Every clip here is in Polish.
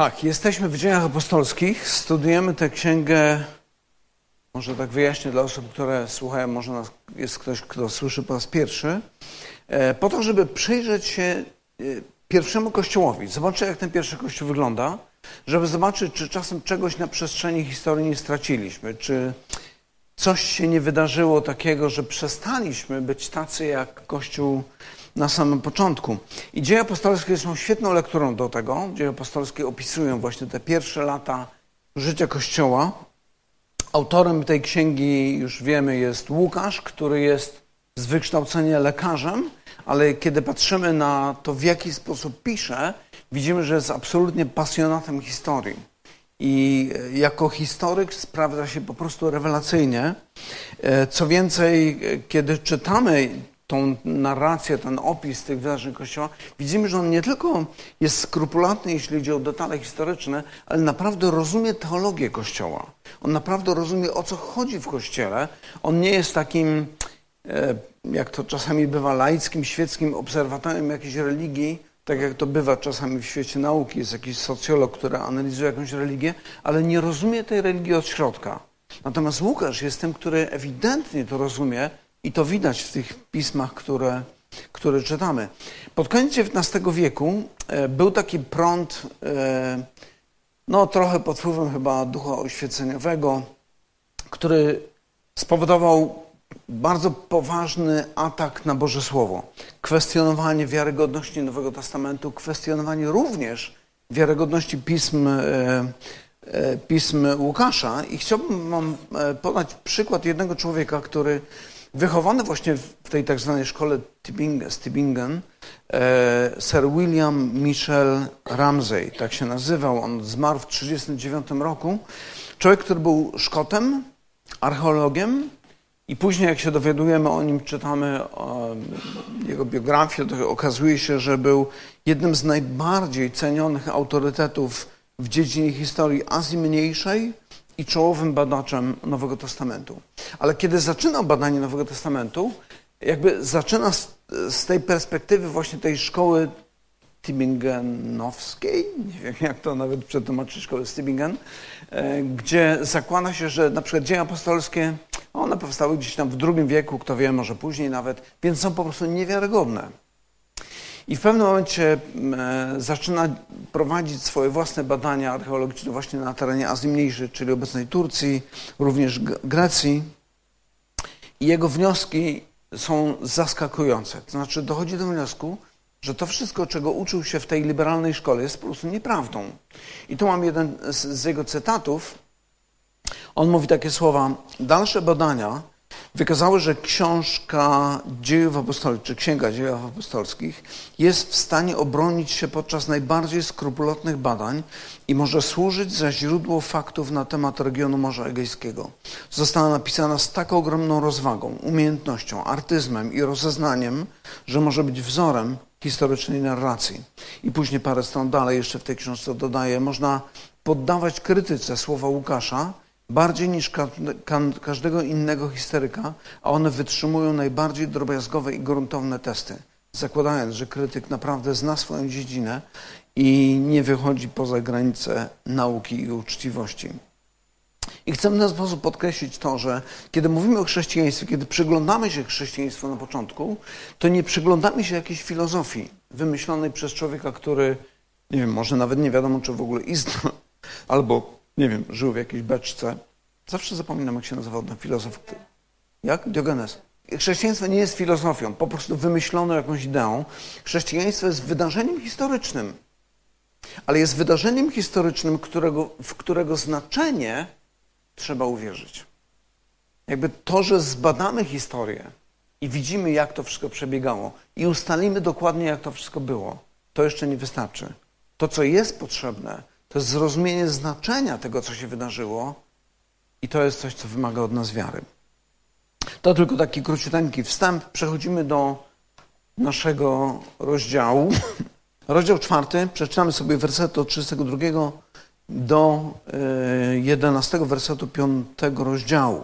Tak, jesteśmy w dziejach apostolskich, studujemy tę księgę, może tak wyjaśnię dla osób, które słuchają, może jest ktoś, kto słyszy po raz pierwszy, e, po to, żeby przyjrzeć się e, pierwszemu kościołowi, zobaczyć jak ten pierwszy kościół wygląda, żeby zobaczyć, czy czasem czegoś na przestrzeni historii nie straciliśmy, czy coś się nie wydarzyło takiego, że przestaliśmy być tacy jak kościół na samym początku. I dzieje apostolskie są świetną lekturą do tego. Dzieje apostolskie opisują właśnie te pierwsze lata życia Kościoła. Autorem tej księgi, już wiemy, jest Łukasz, który jest z wykształcenia lekarzem, ale kiedy patrzymy na to, w jaki sposób pisze, widzimy, że jest absolutnie pasjonatem historii. I jako historyk sprawdza się po prostu rewelacyjnie. E, co więcej, kiedy czytamy tą narrację, ten opis tych wydarzeń Kościoła, widzimy, że on nie tylko jest skrupulatny, jeśli chodzi o detale historyczne, ale naprawdę rozumie teologię Kościoła. On naprawdę rozumie, o co chodzi w Kościele. On nie jest takim, e, jak to czasami bywa, laickim, świeckim obserwatorem jakiejś religii, tak jak to bywa czasami w świecie nauki. Jest jakiś socjolog, który analizuje jakąś religię, ale nie rozumie tej religii od środka. Natomiast Łukasz jest tym, który ewidentnie to rozumie i to widać w tych pismach, które, które czytamy. Pod koniec XIX wieku e, był taki prąd, e, no trochę pod wpływem chyba ducha oświeceniowego, który spowodował bardzo poważny atak na Boże Słowo. Kwestionowanie wiarygodności Nowego Testamentu, kwestionowanie również wiarygodności pism, e, pism Łukasza. I chciałbym Wam podać przykład jednego człowieka, który Wychowany właśnie w tej tak zwanej szkole Tübingen, Tübingen e, Sir William Michel Ramsey, tak się nazywał, on zmarł w 1939 roku. Człowiek, który był Szkotem, archeologiem i później jak się dowiadujemy o nim, czytamy o jego biografię, to okazuje się, że był jednym z najbardziej cenionych autorytetów w dziedzinie historii Azji Mniejszej, i czołowym badaczem Nowego Testamentu. Ale kiedy zaczynał badanie Nowego Testamentu, jakby zaczyna z, z tej perspektywy właśnie tej szkoły Tübingenowskiej, nie wiem jak to nawet przetłumaczyć, szkoły z Tübingen, e, gdzie zakłada się, że na przykład dzieje apostolskie, one powstały gdzieś tam w II wieku, kto wie, może później nawet, więc są po prostu niewiarygodne. I w pewnym momencie e, zaczyna prowadzić swoje własne badania archeologiczne właśnie na terenie Azji Mniejszej, czyli obecnej Turcji, również Grecji. I jego wnioski są zaskakujące. To znaczy dochodzi do wniosku, że to wszystko, czego uczył się w tej liberalnej szkole, jest po prostu nieprawdą. I tu mam jeden z, z jego cytatów. On mówi takie słowa: Dalsze badania wykazały, że książka dziejów apostolskich, czy księga dziejów apostolskich jest w stanie obronić się podczas najbardziej skrupulatnych badań i może służyć za źródło faktów na temat regionu Morza Egejskiego. Została napisana z taką ogromną rozwagą, umiejętnością, artyzmem i rozeznaniem, że może być wzorem historycznej narracji. I później parę stron dalej jeszcze w tej książce dodaje, można poddawać krytyce słowa Łukasza, bardziej niż ka ka każdego innego historyka, a one wytrzymują najbardziej drobiazgowe i gruntowne testy, zakładając, że krytyk naprawdę zna swoją dziedzinę i nie wychodzi poza granice nauki i uczciwości. I chcę w ten sposób podkreślić to, że kiedy mówimy o chrześcijaństwie, kiedy przyglądamy się chrześcijaństwu na początku, to nie przyglądamy się jakiejś filozofii wymyślonej przez człowieka, który, nie wiem, może nawet nie wiadomo, czy w ogóle istniał, albo nie wiem, żył w jakiejś beczce. Zawsze zapominam, jak się nazywał ten filozof. Jak? Diogenes. Chrześcijaństwo nie jest filozofią, po prostu wymyśloną jakąś ideą. Chrześcijaństwo jest wydarzeniem historycznym, ale jest wydarzeniem historycznym, którego, w którego znaczenie trzeba uwierzyć. Jakby to, że zbadamy historię i widzimy, jak to wszystko przebiegało i ustalimy dokładnie, jak to wszystko było, to jeszcze nie wystarczy. To, co jest potrzebne, to jest zrozumienie znaczenia tego, co się wydarzyło, i to jest coś, co wymaga od nas wiary. To tylko taki króciuteńki wstęp. Przechodzimy do naszego rozdziału. Rozdział czwarty. Przeczytamy sobie wersetu od 32 do 11 e, wersetu 5 rozdziału.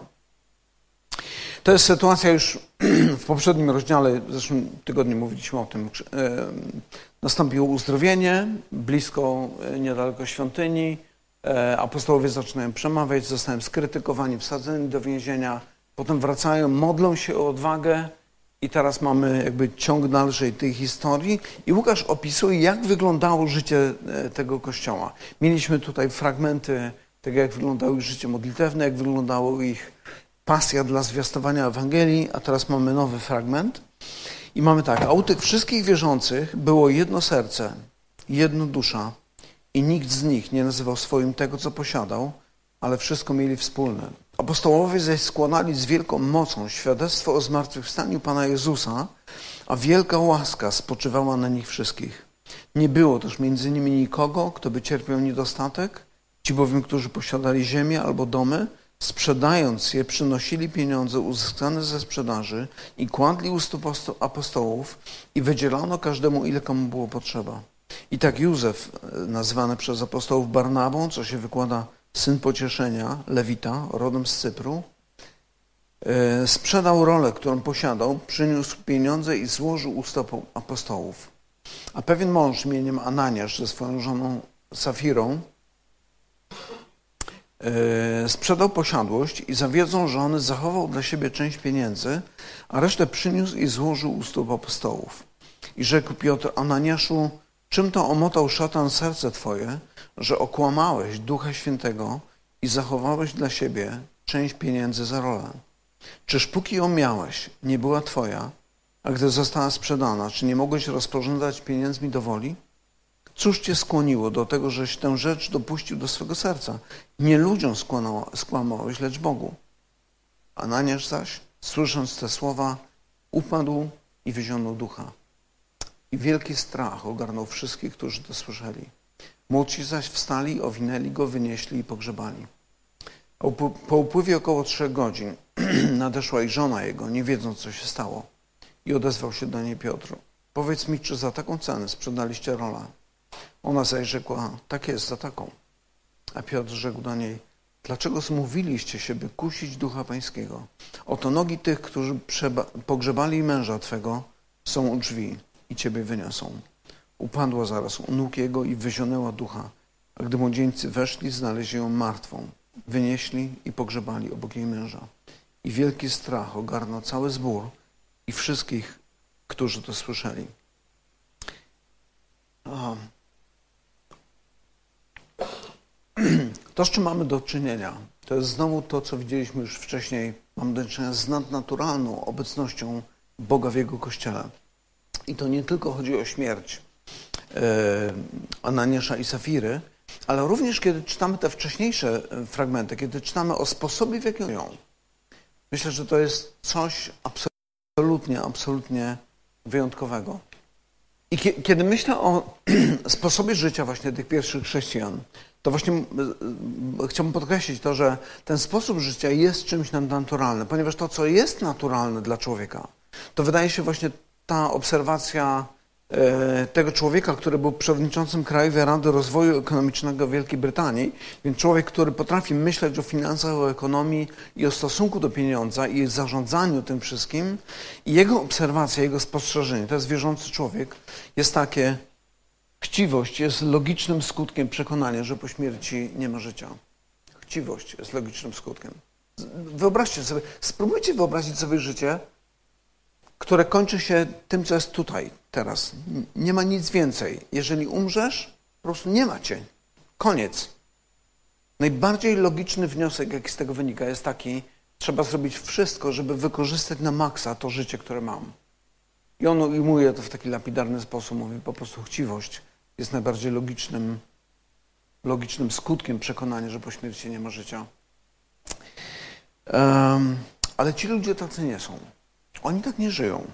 To jest sytuacja już w poprzednim rozdziale, w zeszłym tygodniu mówiliśmy o tym, e, Nastąpiło uzdrowienie blisko, e, niedaleko świątyni. E, apostołowie zaczynają przemawiać, zostają skrytykowani, wsadzeni do więzienia. Potem wracają, modlą się o odwagę i teraz mamy jakby ciąg dalszej tej historii. I Łukasz opisuje, jak wyglądało życie e, tego kościoła. Mieliśmy tutaj fragmenty tego, jak wyglądało ich życie modlitewne, jak wyglądało ich pasja dla zwiastowania Ewangelii, a teraz mamy nowy fragment. I mamy tak, a u tych wszystkich wierzących było jedno serce, jedna dusza i nikt z nich nie nazywał swoim tego, co posiadał, ale wszystko mieli wspólne. Apostołowie zaś składali z wielką mocą świadectwo o zmartwychwstaniu Pana Jezusa, a wielka łaska spoczywała na nich wszystkich. Nie było też między nimi nikogo, kto by cierpiał niedostatek. Ci bowiem, którzy posiadali ziemię albo domy, sprzedając je, przynosili pieniądze uzyskane ze sprzedaży i kładli u stóp apostołów i wydzielano każdemu, ile komu było potrzeba. I tak Józef, e, nazwany przez apostołów Barnabą, co się wykłada syn pocieszenia, Lewita, rodem z Cypru, e, sprzedał rolę, którą posiadał, przyniósł pieniądze i złożył u stóp apostołów. A pewien mąż imieniem Ananiasz ze swoją żoną Safirą sprzedał posiadłość i za wiedzą żony zachował dla siebie część pieniędzy, a resztę przyniósł i złożył u stóp apostołów. I rzekł Piotr Ananiaszu, czym to omotał szatan serce twoje, że okłamałeś Ducha Świętego i zachowałeś dla siebie część pieniędzy za rolę? Czyż póki ją miałeś, nie była twoja, a gdy została sprzedana, czy nie mogłeś rozporządzać pieniędzmi do woli? Cóż cię skłoniło do tego, żeś tę rzecz dopuścił do swego serca? Nie ludziom skłamałeś, lecz Bogu. Ananiasz zaś, słysząc te słowa, upadł i wyzionął ducha. I wielki strach ogarnął wszystkich, którzy to słyszeli. Młodsi zaś wstali, owinęli go, wynieśli i pogrzebali. Po upływie około trzech godzin nadeszła i żona jego, nie wiedząc, co się stało. I odezwał się do niej Piotr. Powiedz mi, czy za taką cenę sprzedaliście rolę? Ona zaś rzekła, tak jest, za taką. A Piotr rzekł do niej, dlaczego zmówiliście się, by kusić Ducha Pańskiego? Oto nogi tych, którzy pogrzebali męża Twego, są u drzwi i Ciebie wyniosą. Upadła zaraz u nóg jego i wyzionęła ducha. A gdy młodzieńcy weszli, znaleźli ją martwą. Wynieśli i pogrzebali obok jej męża. I wielki strach ogarnął cały zbór i wszystkich, którzy to słyszeli. To, z czym mamy do czynienia, to jest znowu to, co widzieliśmy już wcześniej. Mamy do czynienia z nadnaturalną obecnością Boga w Jego Kościele. I to nie tylko chodzi o śmierć e, Ananiasza i Safiry, ale również kiedy czytamy te wcześniejsze fragmenty, kiedy czytamy o sposobie, w jaki ją. Myślę, że to jest coś absolutnie, absolutnie wyjątkowego. I kiedy myślę o sposobie życia właśnie tych pierwszych chrześcijan, to właśnie chciałbym podkreślić to, że ten sposób życia jest czymś nadnaturalnym, ponieważ to, co jest naturalne dla człowieka, to wydaje się właśnie ta obserwacja e, tego człowieka, który był przewodniczącym Krajowej Rady Rozwoju Ekonomicznego Wielkiej Brytanii, więc człowiek, który potrafi myśleć o finansach, o ekonomii i o stosunku do pieniądza i zarządzaniu tym wszystkim, i jego obserwacja, jego spostrzeżenie, to jest wierzący człowiek, jest takie, Chciwość jest logicznym skutkiem przekonania, że po śmierci nie ma życia. Chciwość jest logicznym skutkiem. Wyobraźcie sobie, spróbujcie wyobrazić sobie życie, które kończy się tym, co jest tutaj, teraz. Nie ma nic więcej. Jeżeli umrzesz, po prostu nie ma cię. Koniec. Najbardziej logiczny wniosek, jaki z tego wynika, jest taki, trzeba zrobić wszystko, żeby wykorzystać na maksa to życie, które mam. I on ujmuje to w taki lapidarny sposób, mówi po prostu chciwość jest najbardziej logicznym, logicznym skutkiem przekonania, że po śmierci nie ma życia. Um, ale ci ludzie tacy nie są. Oni tak nie żyją.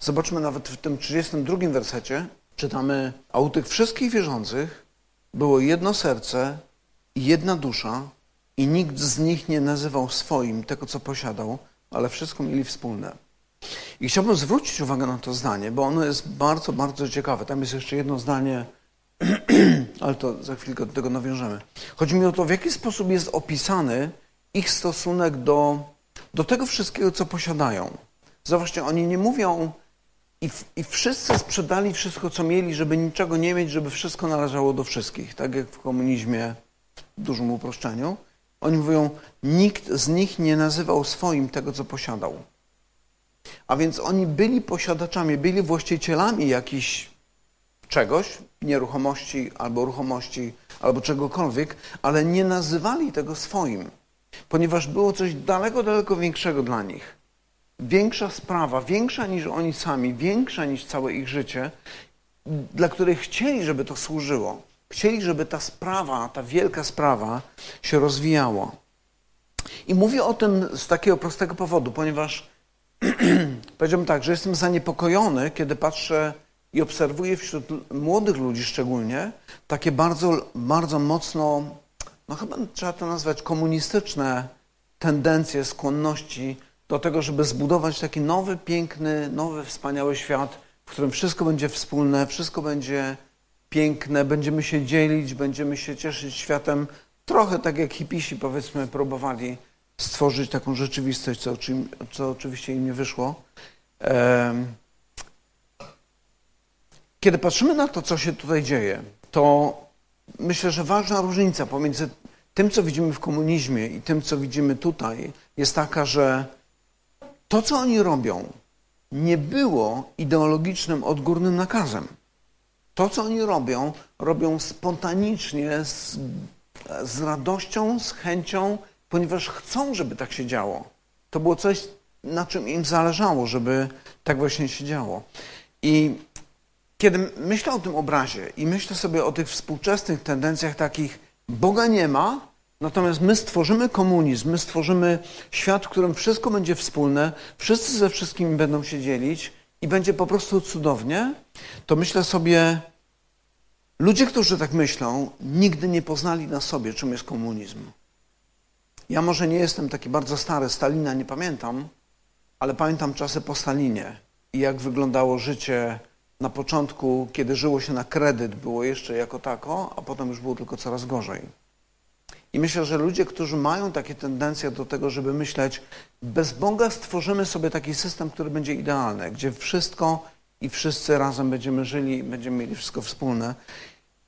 Zobaczmy nawet w tym 32 wersecie, czytamy, a u tych wszystkich wierzących było jedno serce i jedna dusza i nikt z nich nie nazywał swoim tego, co posiadał, ale wszystko mieli wspólne. I chciałbym zwrócić uwagę na to zdanie, bo ono jest bardzo, bardzo ciekawe. Tam jest jeszcze jedno zdanie ale to za chwilkę do tego nawiążemy. Chodzi mi o to, w jaki sposób jest opisany ich stosunek do, do tego wszystkiego, co posiadają. Zobaczcie, oni nie mówią, I, I wszyscy sprzedali wszystko, co mieli, żeby niczego nie mieć, żeby wszystko należało do wszystkich, tak jak w komunizmie w dużym uproszczeniu. Oni mówią, nikt z nich nie nazywał swoim tego, co posiadał. A więc oni byli posiadaczami, byli właścicielami jakichś czegoś, nieruchomości albo ruchomości, albo czegokolwiek, ale nie nazywali tego swoim, ponieważ było coś daleko, daleko większego dla nich. Większa sprawa, większa niż oni sami, większa niż całe ich życie, dla której chcieli, żeby to służyło. Chcieli, żeby ta sprawa, ta wielka sprawa się rozwijała. I mówię o tym z takiego prostego powodu, ponieważ powiedziałbym tak, że jestem zaniepokojony, kiedy patrzę i obserwuję wśród młodych ludzi szczególnie takie bardzo, bardzo mocno, no chyba trzeba to nazwać komunistyczne tendencje, skłonności do tego, żeby zbudować taki nowy, piękny, nowy, wspaniały świat, w którym wszystko będzie wspólne, wszystko będzie piękne, będziemy się dzielić, będziemy się cieszyć światem, trochę tak jak hipisi powiedzmy próbowali stworzyć taką rzeczywistość, co, co oczywiście im nie wyszło. Kiedy patrzymy na to, co się tutaj dzieje, to myślę, że ważna różnica pomiędzy tym, co widzimy w komunizmie i tym, co widzimy tutaj, jest taka, że to, co oni robią, nie było ideologicznym, odgórnym nakazem. To, co oni robią, robią spontanicznie, z, z radością, z chęcią, ponieważ chcą, żeby tak się działo. To było coś, na czym im zależało, żeby tak właśnie się działo. I kiedy myślę o tym obrazie i myślę sobie o tych współczesnych tendencjach takich, Boga nie ma, natomiast my stworzymy komunizm, my stworzymy świat, w którym wszystko będzie wspólne, wszyscy ze wszystkimi będą się dzielić i będzie po prostu cudownie, to myślę sobie, ludzie, którzy tak myślą, nigdy nie poznali na sobie, czym jest komunizm. Ja może nie jestem taki bardzo stary, Stalina nie pamiętam, ale pamiętam czasy po Stalinie i jak wyglądało życie na początku, kiedy żyło się na kredyt, było jeszcze jako tako, a potem już było tylko coraz gorzej. I myślę, że ludzie, którzy mają takie tendencje do tego, żeby myśleć, bez Boga stworzymy sobie taki system, który będzie idealny, gdzie wszystko i wszyscy razem będziemy żyli będziemy mieli wszystko wspólne,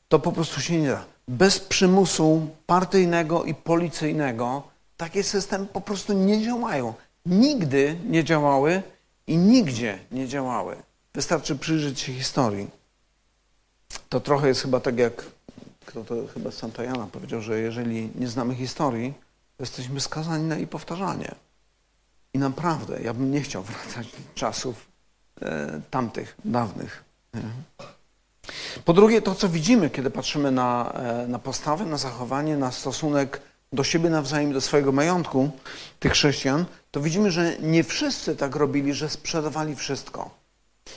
to po prostu się nie da. Bez przymusu partyjnego i policyjnego takie systemy po prostu nie działają. Nigdy nie działały i nigdzie nie działały. Wystarczy przyjrzeć się historii. To trochę jest chyba tak jak, kto to chyba Santa Jana powiedział, że jeżeli nie znamy historii, to jesteśmy skazani na jej powtarzanie. I naprawdę, ja bym nie chciał wracać do czasów e, tamtych, dawnych. Nie? Po drugie, to co widzimy, kiedy patrzymy na, e, na postawę, na zachowanie, na stosunek do siebie nawzajem, do swojego majątku tych chrześcijan, to widzimy, że nie wszyscy tak robili, że sprzedawali wszystko.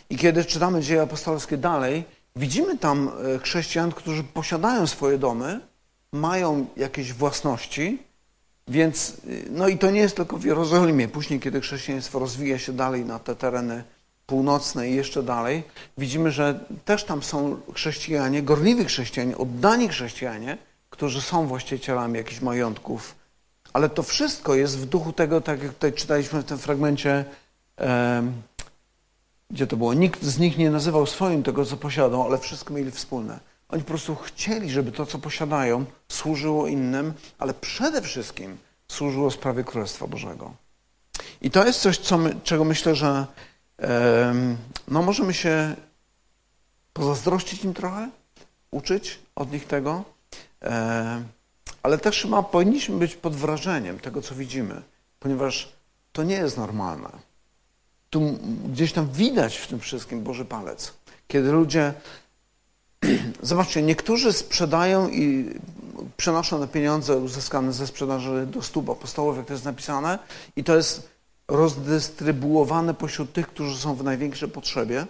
I kiedy czytamy dzieje apostolskie dalej, widzimy tam e, chrześcijan, którzy posiadają swoje domy, mają jakieś własności, więc, e, no i to nie jest tylko w Jerozolimie. Później, kiedy chrześcijaństwo rozwija się dalej na te tereny północne i jeszcze dalej, widzimy, że też tam są chrześcijanie, gorliwi chrześcijanie, oddani chrześcijanie, którzy są właścicielami jakichś majątków. Ale to wszystko jest w duchu tego, tak jak tutaj czytaliśmy w tym fragmencie, gdzie to było. Nikt z nich nie nazywał swoim tego, co posiadał, ale wszystko mieli wspólne. Oni po prostu chcieli, żeby to, co posiadają, służyło innym, ale przede wszystkim służyło sprawie Królestwa Bożego. I to jest coś, co my, czego myślę, że no, możemy się pozazdrościć im trochę, uczyć od nich tego, ale też chyba powinniśmy być pod wrażeniem tego, co widzimy, ponieważ to nie jest normalne. Tu gdzieś tam widać w tym wszystkim Boży palec. Kiedy ludzie, zobaczcie, niektórzy sprzedają i przenoszą te pieniądze uzyskane ze sprzedaży do stóp apostołów, jak to jest napisane, i to jest rozdystrybuowane pośród tych, którzy są w największej potrzebie.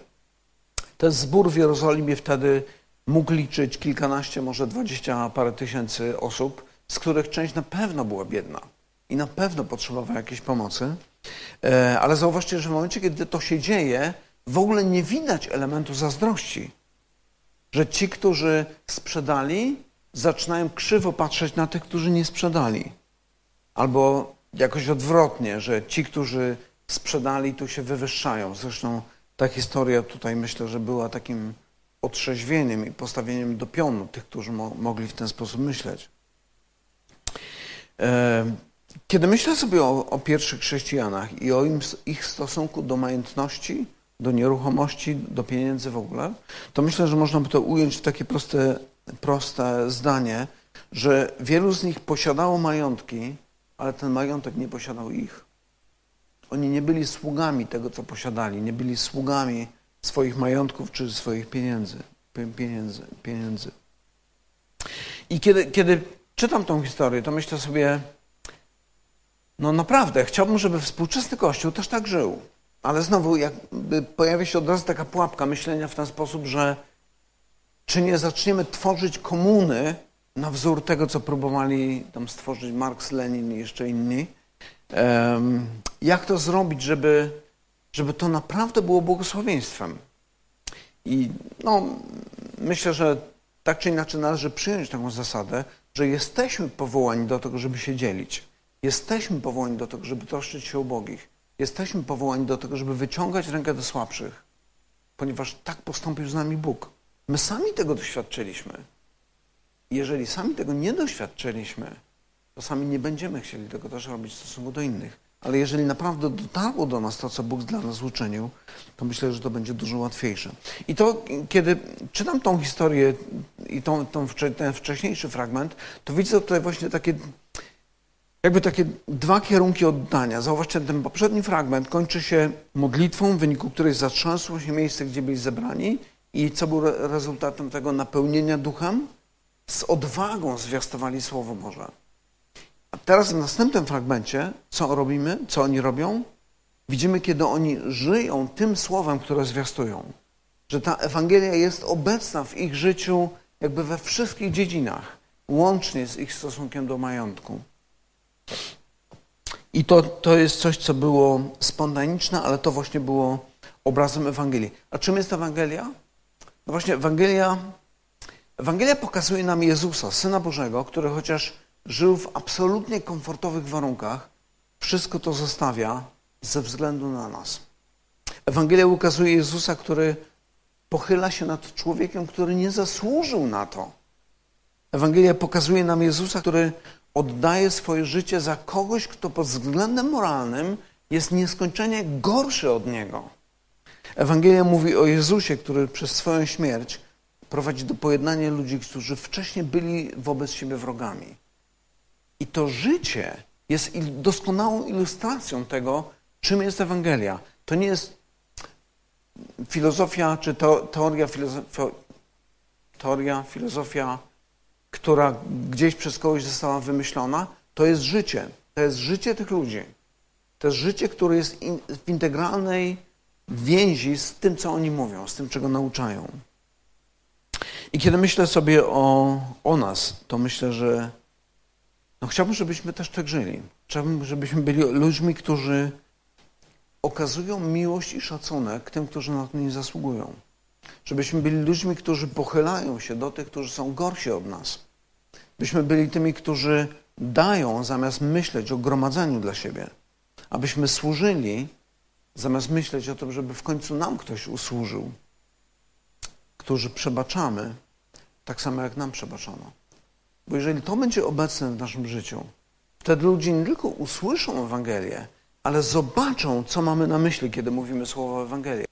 Ten zbór w Jerozolimie wtedy mógł liczyć kilkanaście, może dwadzieścia parę tysięcy osób, z których część na pewno była biedna i na pewno potrzebowała jakiejś pomocy. E, ale zauważcie, że w momencie, kiedy to się dzieje, w ogóle nie widać elementu zazdrości. Że ci, którzy sprzedali, zaczynają krzywo patrzeć na tych, którzy nie sprzedali. Albo jakoś odwrotnie, że ci, którzy sprzedali, tu się wywyższają. Zresztą ta historia tutaj myślę, że była takim otrzeźwieniem i postawieniem do pionu tych, którzy mo mogli w ten sposób myśleć. E, kiedy myślę sobie o, o pierwszych chrześcijanach i o im, ich stosunku do majątności, do nieruchomości, do pieniędzy w ogóle, to myślę, że można by to ująć w takie proste, proste zdanie, że wielu z nich posiadało majątki, ale ten majątek nie posiadał ich. Oni nie byli sługami tego, co posiadali, nie byli sługami swoich majątków czy swoich pieniędzy. pieniędzy, pieniędzy. I kiedy, kiedy czytam tą historię, to myślę sobie, no naprawdę, chciałbym, żeby współczesny Kościół też tak żył. Ale znowu jakby pojawia się od razu taka pułapka myślenia w ten sposób, że czy nie zaczniemy tworzyć komuny na wzór tego, co próbowali tam stworzyć Marx, Lenin i jeszcze inni. Jak to zrobić, żeby, żeby to naprawdę było błogosławieństwem? I no, myślę, że tak czy inaczej należy przyjąć taką zasadę, że jesteśmy powołani do tego, żeby się dzielić. Jesteśmy powołani do tego, żeby troszczyć się o ubogich. Jesteśmy powołani do tego, żeby wyciągać rękę do słabszych, ponieważ tak postąpił z nami Bóg. My sami tego doświadczyliśmy. Jeżeli sami tego nie doświadczyliśmy, to sami nie będziemy chcieli tego też robić w stosunku do innych. Ale jeżeli naprawdę dotarło do nas to, co Bóg dla nas uczynił, to myślę, że to będzie dużo łatwiejsze. I to, kiedy czytam tą historię i tą, tą, ten wcześniejszy fragment, to widzę tutaj właśnie takie, jakby takie dwa kierunki oddania. Zauważcie, ten poprzedni fragment kończy się modlitwą, w wyniku której zatrzęsło się miejsce, gdzie byli zebrani i co było rezultatem tego napełnienia duchem? z odwagą zwiastowali Słowo Boże. A teraz w następnym fragmencie, co robimy, co oni robią? Widzimy, kiedy oni żyją tym słowem, które zwiastują. Że ta Ewangelia jest obecna w ich życiu jakby we wszystkich dziedzinach, łącznie z ich stosunkiem do majątku. I to, to jest coś, co było spontaniczne, ale to właśnie było obrazem Ewangelii. A czym jest Ewangelia? No właśnie, Ewangelia Ewangelia pokazuje nam Jezusa, Syna Bożego, który chociaż żył w absolutnie komfortowych warunkach, wszystko to zostawia ze względu na nas. Ewangelia ukazuje Jezusa, który pochyla się nad człowiekiem, który nie zasłużył na to. Ewangelia pokazuje nam Jezusa, który oddaje swoje życie za kogoś, kto pod względem moralnym jest nieskończenie gorszy od niego. Ewangelia mówi o Jezusie, który przez swoją śmierć prowadzi do pojednania ludzi, którzy wcześniej byli wobec siebie wrogami. I to życie jest doskonałą ilustracją tego, czym jest Ewangelia. To nie jest filozofia czy teoria, filozofia, teoria, filozofia, która gdzieś przez kogoś została wymyślona. To jest życie. To jest życie tych ludzi. To jest życie, które jest in, w integralnej więzi z tym, co oni mówią, z tym, czego nauczają. I kiedy myślę sobie o, o nas, to myślę, że no chciałbym, żebyśmy też tak żyli. Chciałbym, żebyśmy byli ludźmi, którzy okazują miłość i szacunek tym, którzy na to nie zasługują. Żebyśmy byli ludźmi, którzy pochylają się do tych, którzy są gorsi od nas. Byśmy byli tymi, którzy dają zamiast myśleć o gromadzeniu dla siebie. Abyśmy służyli zamiast myśleć o tym, żeby w końcu nam ktoś usłużył którzy przebaczamy, tak samo jak nam przebaczono. Bo jeżeli to będzie obecne w naszym życiu, wtedy ludzie nie tylko usłyszą Ewangelię, ale zobaczą, co mamy na myśli, kiedy mówimy słowo Ewangelia.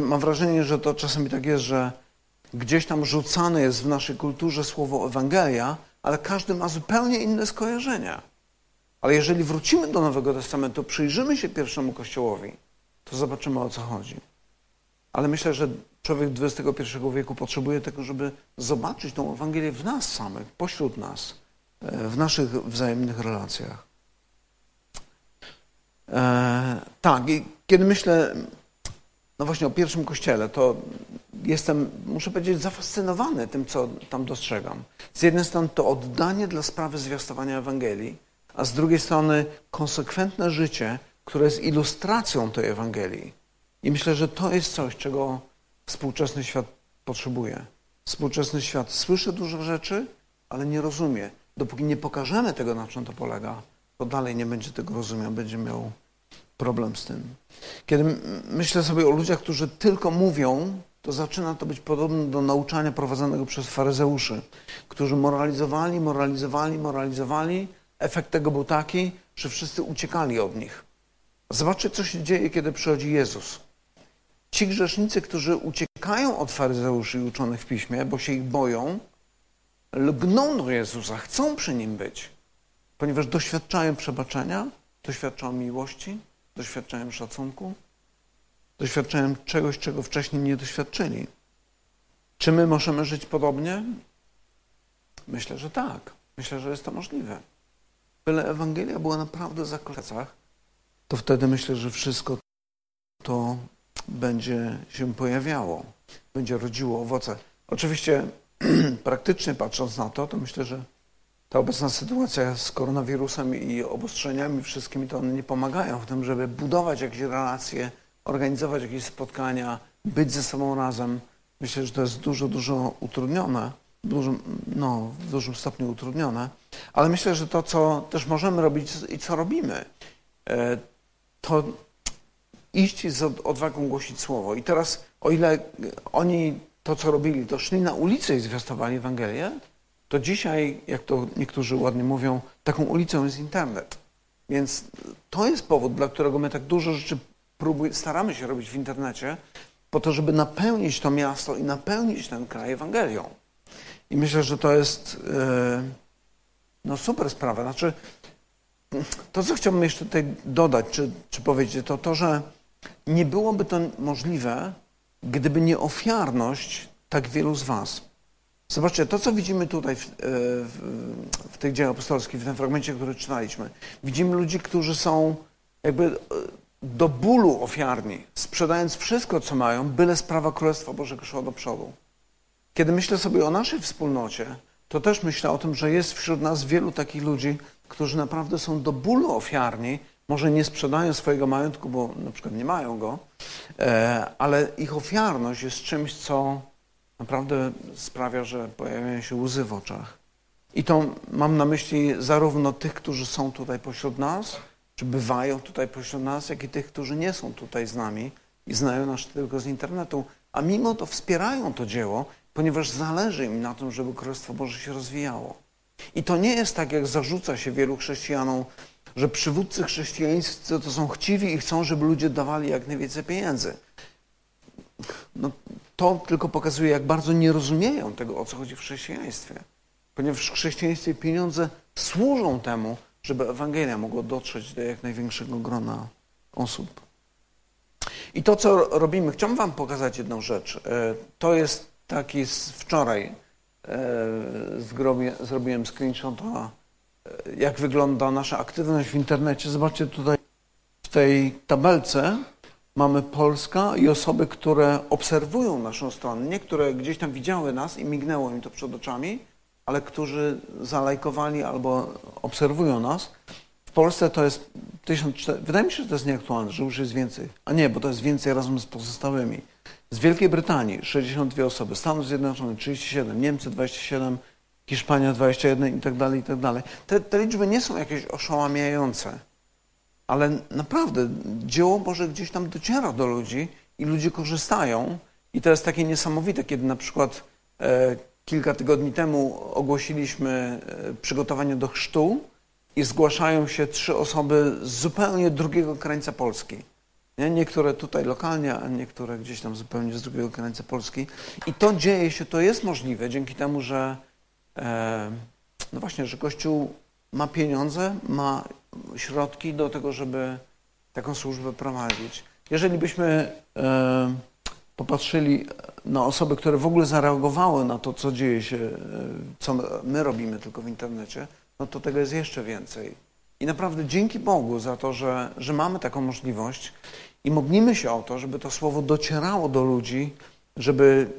Mam wrażenie, że to czasami tak jest, że gdzieś tam rzucane jest w naszej kulturze słowo Ewangelia, ale każdy ma zupełnie inne skojarzenia. Ale jeżeli wrócimy do Nowego Testamentu, przyjrzymy się pierwszemu Kościołowi, to zobaczymy o co chodzi. Ale myślę, że człowiek XXI wieku potrzebuje tego, żeby zobaczyć tą Ewangelię w nas samych, pośród nas, e, w naszych wzajemnych relacjach. E, tak, i kiedy myślę, no właśnie o pierwszym kościele, to jestem, muszę powiedzieć, zafascynowany tym, co tam dostrzegam. Z jednej strony to oddanie dla sprawy zwiastowania Ewangelii, a z drugiej strony konsekwentne życie, które jest ilustracją tej Ewangelii. I myślę, że to jest coś, czego współczesny świat potrzebuje. Współczesny świat słyszy dużo rzeczy, ale nie rozumie. Dopóki nie pokażemy tego, na czym to polega, to dalej nie będzie tego rozumiał, będzie miał problem z tym. Kiedy myślę sobie o ludziach, którzy tylko mówią, to zaczyna to być podobne do nauczania prowadzonego przez faryzeuszy, którzy moralizowali, moralizowali, moralizowali. Efekt tego był taki, że wszyscy uciekali od nich. Zobaczcie, co się dzieje, kiedy przychodzi Jezus. Ci grzesznicy, którzy uciekają od faryzeuszy i uczonych w piśmie, bo się ich boją, lgną do Jezusa, chcą przy nim być, ponieważ doświadczają przebaczenia, doświadczają miłości, doświadczają szacunku, doświadczają czegoś, czego wcześniej nie doświadczyli. Czy my możemy żyć podobnie? Myślę, że tak. Myślę, że jest to możliwe. Byle Ewangelia była naprawdę za klecach, to wtedy myślę, że wszystko to będzie się pojawiało, będzie rodziło owoce. Oczywiście praktycznie patrząc na to, to myślę, że ta obecna sytuacja z koronawirusem i obostrzeniami wszystkimi, to one nie pomagają w tym, żeby budować jakieś relacje, organizować jakieś spotkania, być ze sobą razem. Myślę, że to jest dużo, dużo utrudnione, dużo, no, w dużym stopniu utrudnione, ale myślę, że to, co też możemy robić i co robimy, e, to iść z odwagą głosić słowo. I teraz, o ile oni to, co robili, to szli na ulicę i zwiastowali Ewangelię, to dzisiaj, jak to niektórzy ładnie mówią, taką ulicą jest internet. Więc to jest powód, dla którego my tak dużo rzeczy próbuj, staramy się robić w internecie, po to, żeby napełnić to miasto i napełnić ten kraj Ewangelią. I myślę, że to jest yy, no super sprawa. Znaczy, to, co chciałbym jeszcze tutaj dodać, czy, czy powiedzieć, to to, że nie byłoby to możliwe, gdyby nie ofiarność tak wielu z Was. Zobaczcie, to co widzimy tutaj w, e, w, w tych dziejach apostolskich, w tym fragmencie, który czytaliśmy. Widzimy ludzi, którzy są jakby e, do bólu ofiarni, sprzedając wszystko, co mają, byle sprawa Królestwa Bożego szła do przodu. Kiedy myślę sobie o naszej wspólnocie, to też myślę o tym, że jest wśród nas wielu takich ludzi, którzy naprawdę są do bólu ofiarni, może nie sprzedają swojego majątku, bo na przykład nie mają go, e, ale ich ofiarność jest czymś, co naprawdę sprawia, że pojawiają się łzy w oczach. I to mam na myśli zarówno tych, którzy są tutaj pośród nas, czy bywają tutaj pośród nas, jak i tych, którzy nie są tutaj z nami i znają nas tylko z internetu, a mimo to wspierają to dzieło, ponieważ zależy im na tym, żeby Królestwo Boże się rozwijało. I to nie jest tak, jak zarzuca się wielu chrześcijanom, że przywódcy chrześcijańscy to są chciwi i chcą, żeby ludzie dawali jak najwięcej pieniędzy. No, to tylko pokazuje, jak bardzo nie rozumieją tego, o co chodzi w chrześcijaństwie. Ponieważ w chrześcijaństwie pieniądze służą temu, żeby Ewangelia mogła dotrzeć do jak największego grona osób. I to, co robimy, chciałbym Wam pokazać jedną rzecz. E, to jest taki z wczoraj. E, zrobiłem screenshota, e, jak wygląda nasza aktywność w internecie. Zobaczcie tutaj w tej tabelce mamy Polska i osoby, które obserwują naszą stronę. Niektóre gdzieś tam widziały nas i mignęło im to przed oczami, ale którzy zalajkowali albo obserwują nas. W Polsce to jest 1400, wydaje mi się, że to jest nieaktualne, że już jest więcej. A nie, bo to jest więcej razem z pozostałymi. Z Wielkiej Brytanii 62 osoby, Stanów Zjednoczonych 37, Niemcy 27, Hiszpania 21 i tak dalej, i tak dalej. Te, te liczby nie są jakieś oszałamiające, ale naprawdę dzieło Boże gdzieś tam dociera do ludzi i ludzie korzystają. I to jest takie niesamowite, kiedy na przykład e, kilka tygodni temu ogłosiliśmy e, przygotowanie do chrztu i zgłaszają się trzy osoby z zupełnie drugiego krańca Polski. Nie? Niektóre tutaj lokalnie, a niektóre gdzieś tam zupełnie z drugiego krańca Polski. I to dzieje się, to jest możliwe dzięki temu, że e, no właśnie, że Kościół ma pieniądze, ma środki do tego, żeby taką służbę prowadzić. Jeżeli byśmy e, popatrzyli na osoby, które w ogóle zareagowały na to, co dzieje się, e, co my robimy tylko w internecie, no to tego jest jeszcze więcej. I naprawdę dzięki Bogu za to, że, że mamy taką możliwość i modlimy się o to, żeby to słowo docierało do ludzi, żeby,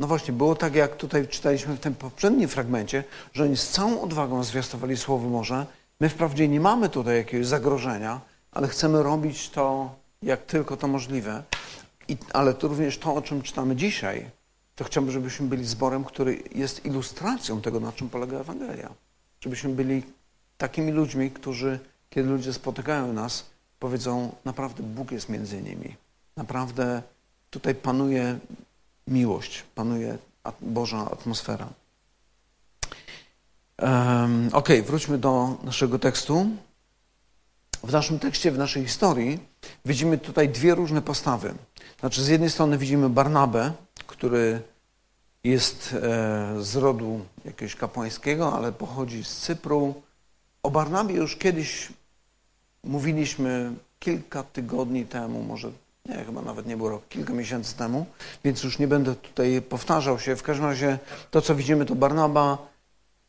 no właśnie, było tak, jak tutaj czytaliśmy w tym poprzednim fragmencie, że oni z całą odwagą zwiastowali Słowo Morze. My wprawdzie nie mamy tutaj jakiegoś zagrożenia, ale chcemy robić to, jak tylko to możliwe. I, ale to również to, o czym czytamy dzisiaj, to chciałbym, żebyśmy byli zborem, który jest ilustracją tego, na czym polega Ewangelia. Żebyśmy byli takimi ludźmi, którzy, kiedy ludzie spotykają nas, powiedzą, naprawdę Bóg jest między nimi. Naprawdę tutaj panuje miłość, panuje Boża atmosfera. Um, ok, wróćmy do naszego tekstu. W naszym tekście, w naszej historii widzimy tutaj dwie różne postawy. Znaczy, z jednej strony widzimy Barnabę, który jest e, z rodu jakiegoś kapłańskiego, ale pochodzi z Cypru. O Barnabie już kiedyś mówiliśmy kilka tygodni temu, może nie, chyba nawet nie było rok, kilka miesięcy temu, więc już nie będę tutaj powtarzał się. W każdym razie to, co widzimy, to Barnaba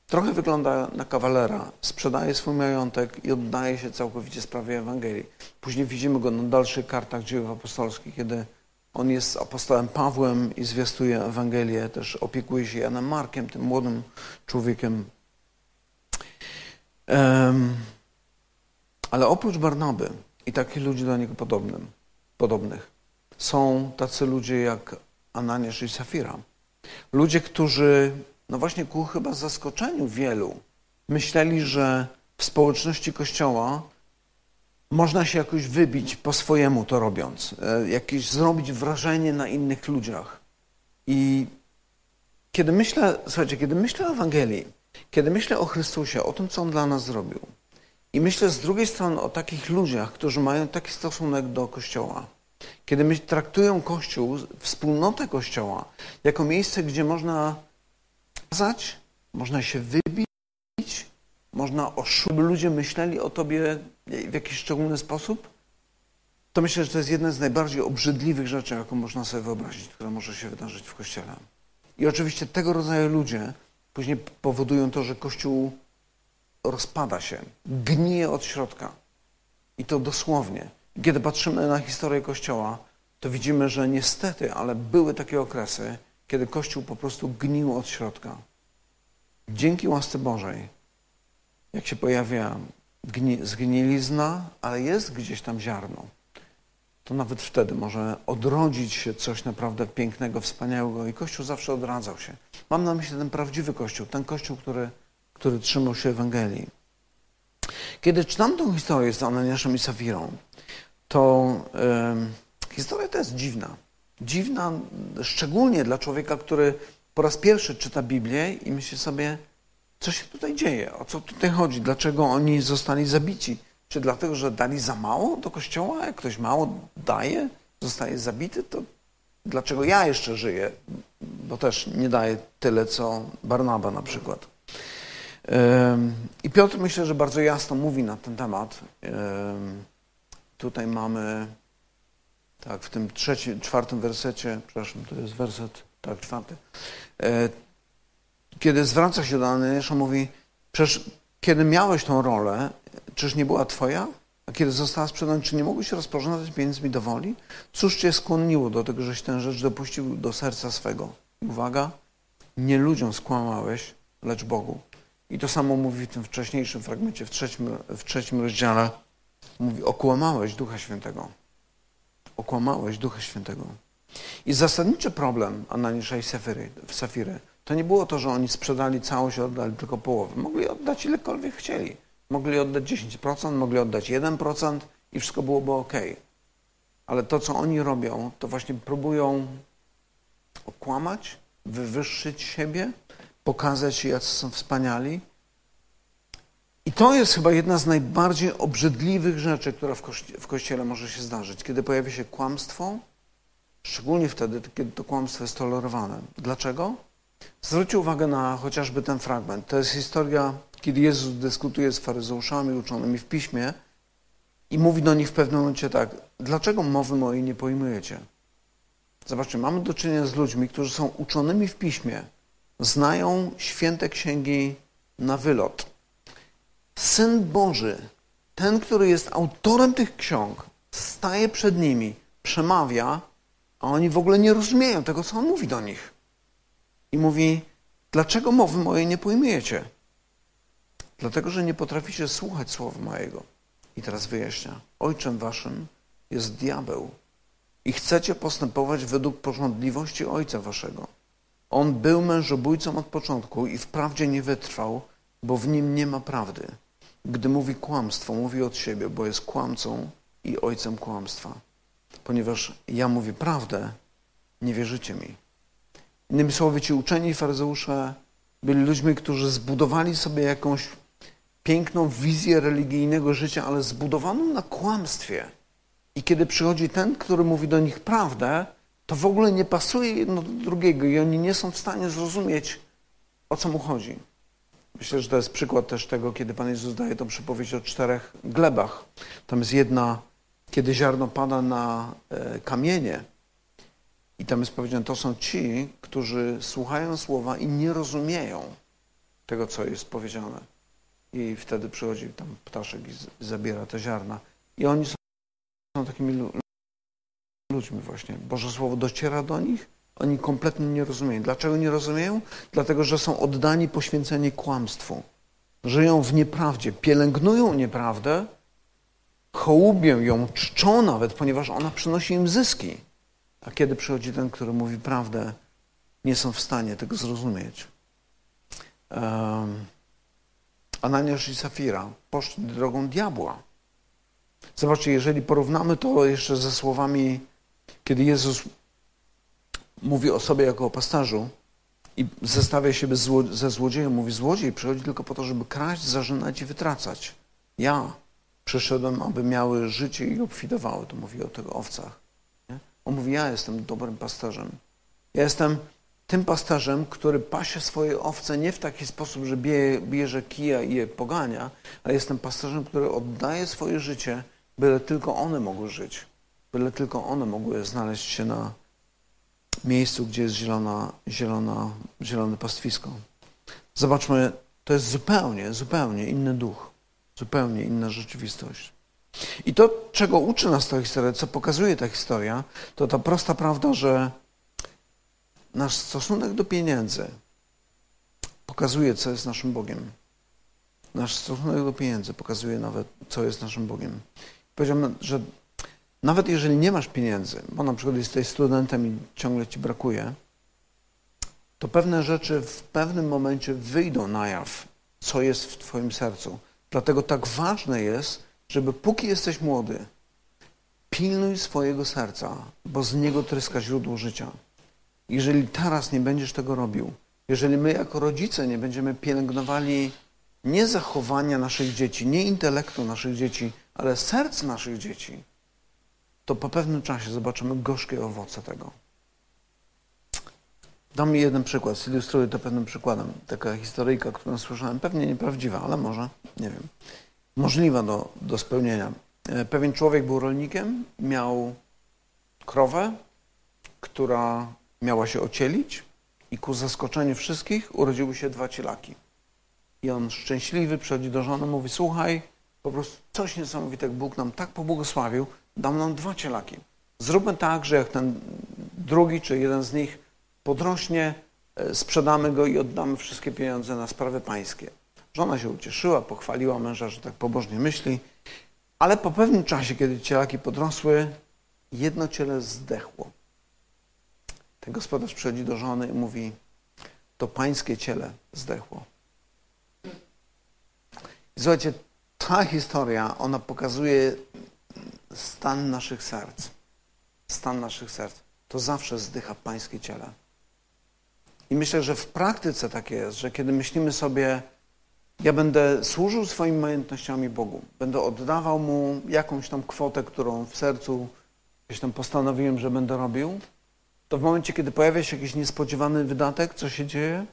trochę wygląda na kawalera. Sprzedaje swój majątek i oddaje się całkowicie sprawie Ewangelii. Później widzimy go na dalszych kartach dziejów apostolskich, kiedy on jest apostołem Pawłem i zwiastuje Ewangelię, też opiekuje się Janem Markiem, tym młodym człowiekiem. Um, ale oprócz Barnaby i takich ludzi do niego podobnym, podobnych, są tacy ludzie jak Ananiasz i Safira. Ludzie, którzy, no właśnie ku chyba zaskoczeniu wielu, myśleli, że w społeczności Kościoła można się jakoś wybić po swojemu to robiąc, e, jakieś zrobić wrażenie na innych ludziach. I kiedy myślę, słuchajcie, kiedy myślę o Ewangelii, kiedy myślę o Chrystusie, o tym, co On dla nas zrobił, i myślę z drugiej strony o takich ludziach, którzy mają taki stosunek do Kościoła, kiedy traktują Kościół, wspólnotę Kościoła, jako miejsce, gdzie można kazać, można się wybić, można oszukać, by ludzie myśleli o tobie w jakiś szczególny sposób, to myślę, że to jest jedna z najbardziej obrzydliwych rzeczy, jaką można sobie wyobrazić, która może się wydarzyć w Kościele. I oczywiście tego rodzaju ludzie później powodują to, że Kościół rozpada się, gnije od środka. I to dosłownie. Kiedy patrzymy na historię Kościoła, to widzimy, że niestety, ale były takie okresy, kiedy Kościół po prostu gnił od środka. Dzięki łasce Bożej, jak się pojawia zgnilizna, ale jest gdzieś tam ziarno, to nawet wtedy może odrodzić się coś naprawdę pięknego, wspaniałego i Kościół zawsze odradzał się. Mam na myśli ten prawdziwy Kościół, ten Kościół, który, który trzymał się Ewangelii. Kiedy czytam tą historię z Ananiaszem i Safirą, to yy, historia to jest dziwna. Dziwna szczególnie dla człowieka, który po raz pierwszy czyta Biblię i myśli sobie, co się tutaj dzieje? O co tutaj chodzi? Dlaczego oni zostali zabici? Czy dlatego, że dali za mało do kościoła? Jak ktoś mało daje, zostaje zabity, to dlaczego ja jeszcze żyję? Bo też nie daję tyle, co Barnaba na przykład. I Piotr myślę, że bardzo jasno mówi na ten temat. Tutaj mamy, tak, w tym trzecim, czwartym wersecie, przepraszam, to jest werset, tak, czwarty. E, kiedy zwraca się do Ananiasza, mówi, przecież kiedy miałeś tą rolę, czyż nie była twoja? A kiedy została sprzedana, czy nie mogłeś rozporządzać pieniędzmi do woli? Cóż cię skłoniło do tego, żeś tę rzecz dopuścił do serca swego? uwaga, nie ludziom skłamałeś, lecz Bogu. I to samo mówi w tym wcześniejszym fragmencie, w trzecim, w trzecim rozdziale. Mówi, okłamałeś Ducha Świętego. Okłamałeś Ducha Świętego. I zasadniczy problem Ananiasza i Safiry, Safiry to nie było to, że oni sprzedali całość, oddali tylko połowę. Mogli oddać ilekolwiek chcieli. Mogli oddać 10%, mogli oddać 1% i wszystko byłoby ok. Ale to, co oni robią, to właśnie próbują okłamać, wywyższyć siebie, pokazać jacy są wspaniali. I to jest chyba jedna z najbardziej obrzydliwych rzeczy, która w, w Kościele może się zdarzyć. Kiedy pojawia się kłamstwo, szczególnie wtedy, kiedy to kłamstwo jest tolerowane. Dlaczego? Zwróćcie uwagę na chociażby ten fragment. To jest historia, kiedy Jezus dyskutuje z faryzeuszami uczonymi w piśmie i mówi do nich w pewnym momencie tak: Dlaczego mowy mojej nie pojmujecie? Zobaczcie, mamy do czynienia z ludźmi, którzy są uczonymi w piśmie, znają święte księgi na wylot. Syn Boży, ten, który jest autorem tych ksiąg, staje przed nimi, przemawia, a oni w ogóle nie rozumieją tego, co on mówi do nich i mówi: Dlaczego mowy mojej nie pojmujecie? Dlatego, że nie potraficie słuchać słowa mojego. I teraz wyjaśnia: Ojczem waszym jest diabeł i chcecie postępować według porządliwości ojca waszego. On był mężobójcą od początku i wprawdzie nie wytrwał, bo w nim nie ma prawdy. Gdy mówi kłamstwo, mówi od siebie, bo jest kłamcą i ojcem kłamstwa. Ponieważ ja mówię prawdę, nie wierzycie mi. Innymi słowy, ci uczeni faryzeusze byli ludźmi, którzy zbudowali sobie jakąś piękną wizję religijnego życia, ale zbudowaną na kłamstwie. I kiedy przychodzi ten, który mówi do nich prawdę, to w ogóle nie pasuje jedno do drugiego i oni nie są w stanie zrozumieć, o co mu chodzi. Myślę, że to jest przykład też tego, kiedy Pan Jezus daje tą przypowieść o czterech glebach. Tam jest jedna, kiedy ziarno pada na e, kamienie. I tam jest powiedziane, to są ci, którzy słuchają słowa i nie rozumieją tego, co jest powiedziane. I wtedy przychodzi tam ptaszek i zabiera te ziarna. I oni są takimi ludźmi właśnie. Boże Słowo dociera do nich, oni kompletnie nie rozumieją. Dlaczego nie rozumieją? Dlatego, że są oddani poświęceni kłamstwu. Żyją w nieprawdzie, pielęgnują nieprawdę, hołubią ją, czczą nawet, ponieważ ona przynosi im zyski. A kiedy przychodzi ten, który mówi prawdę, nie są w stanie tego zrozumieć. Um, Ananiasz i Safira poszli drogą diabła. Zobaczcie, jeżeli porównamy to jeszcze ze słowami, kiedy Jezus mówi o sobie jako o pasterzu i zestawia siebie ze złodziejem, mówi złodziej przychodzi tylko po to, żeby kraść, zarzynać i wytracać. Ja przyszedłem, aby miały życie i obfitowały. To mówi o tych owcach. Nie? On mówi, ja jestem dobrym pasterzem. Ja jestem tym pasterzem, który pasie swoje owce nie w taki sposób, że bierze kija i je pogania, ale jestem pasterzem, który oddaje swoje życie, byle tylko one mogły żyć, byle tylko one mogły znaleźć się na miejscu, gdzie jest zielona, zielona, zielone pastwisko. Zobaczmy, to jest zupełnie, zupełnie inny duch, zupełnie inna rzeczywistość. I to, czego uczy nas ta historia, co pokazuje ta historia, to ta prosta prawda, że nasz stosunek do pieniędzy pokazuje, co jest naszym Bogiem. Nasz stosunek do pieniędzy pokazuje nawet, co jest naszym Bogiem. Powiedziałbym, że nawet jeżeli nie masz pieniędzy, bo na przykład jesteś studentem i ciągle ci brakuje, to pewne rzeczy w pewnym momencie wyjdą na jaw, co jest w Twoim sercu. Dlatego tak ważne jest, żeby póki jesteś młody, pilnuj swojego serca, bo z niego tryska źródło życia. Jeżeli teraz nie będziesz tego robił, jeżeli my jako rodzice nie będziemy pielęgnowali nie zachowania naszych dzieci, nie intelektu naszych dzieci, ale serc naszych dzieci, to po pewnym czasie zobaczymy gorzkie owoce tego. Dam mi jeden przykład, zilustruję to pewnym przykładem. Taka historyjka, którą słyszałem, pewnie nieprawdziwa, ale może, nie wiem, możliwa do, do spełnienia. E, pewien człowiek był rolnikiem, miał krowę, która miała się ocielić i ku zaskoczeniu wszystkich urodziły się dwa cielaki. I on szczęśliwy przychodzi do żony, mówi, słuchaj, po prostu coś niesamowitego, Bóg nam tak pobłogosławił, dał nam dwa cielaki. Zróbmy tak, że jak ten drugi czy jeden z nich podrośnie, e, sprzedamy go i oddamy wszystkie pieniądze na sprawy pańskie. Żona się ucieszyła, pochwaliła męża, że tak pobożnie myśli, ale po pewnym czasie, kiedy cielaki podrosły, jedno ciele zdechło. Ten gospodarz przychodzi do żony i mówi, to pańskie ciele zdechło. Słuchajcie, ta historia, ona pokazuje stan naszych serc. Stan naszych serc. To zawsze zdycha pańskie ciele. I myślę, że w praktyce tak jest, że kiedy myślimy sobie, ja będę służył swoimi majątnościami Bogu, będę oddawał Mu jakąś tam kwotę, którą w sercu gdzieś tam postanowiłem, że będę robił, to w momencie, kiedy pojawia się jakiś niespodziewany wydatek, co się dzieje?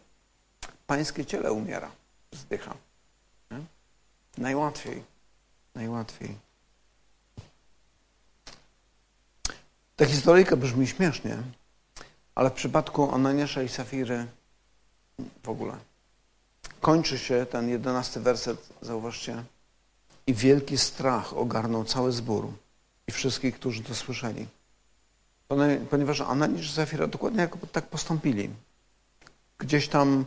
Pańskie ciele umiera, zdycha. Nie? Najłatwiej. Najłatwiej. Ta historyjka brzmi śmiesznie, ale w przypadku Ananiasza i Safiry w ogóle. Kończy się ten jedenasty werset, zauważcie, i wielki strach ogarnął cały zbór i wszystkich, którzy to słyszeli. Ponieważ Ananiasz i Safira dokładnie tak postąpili. Gdzieś tam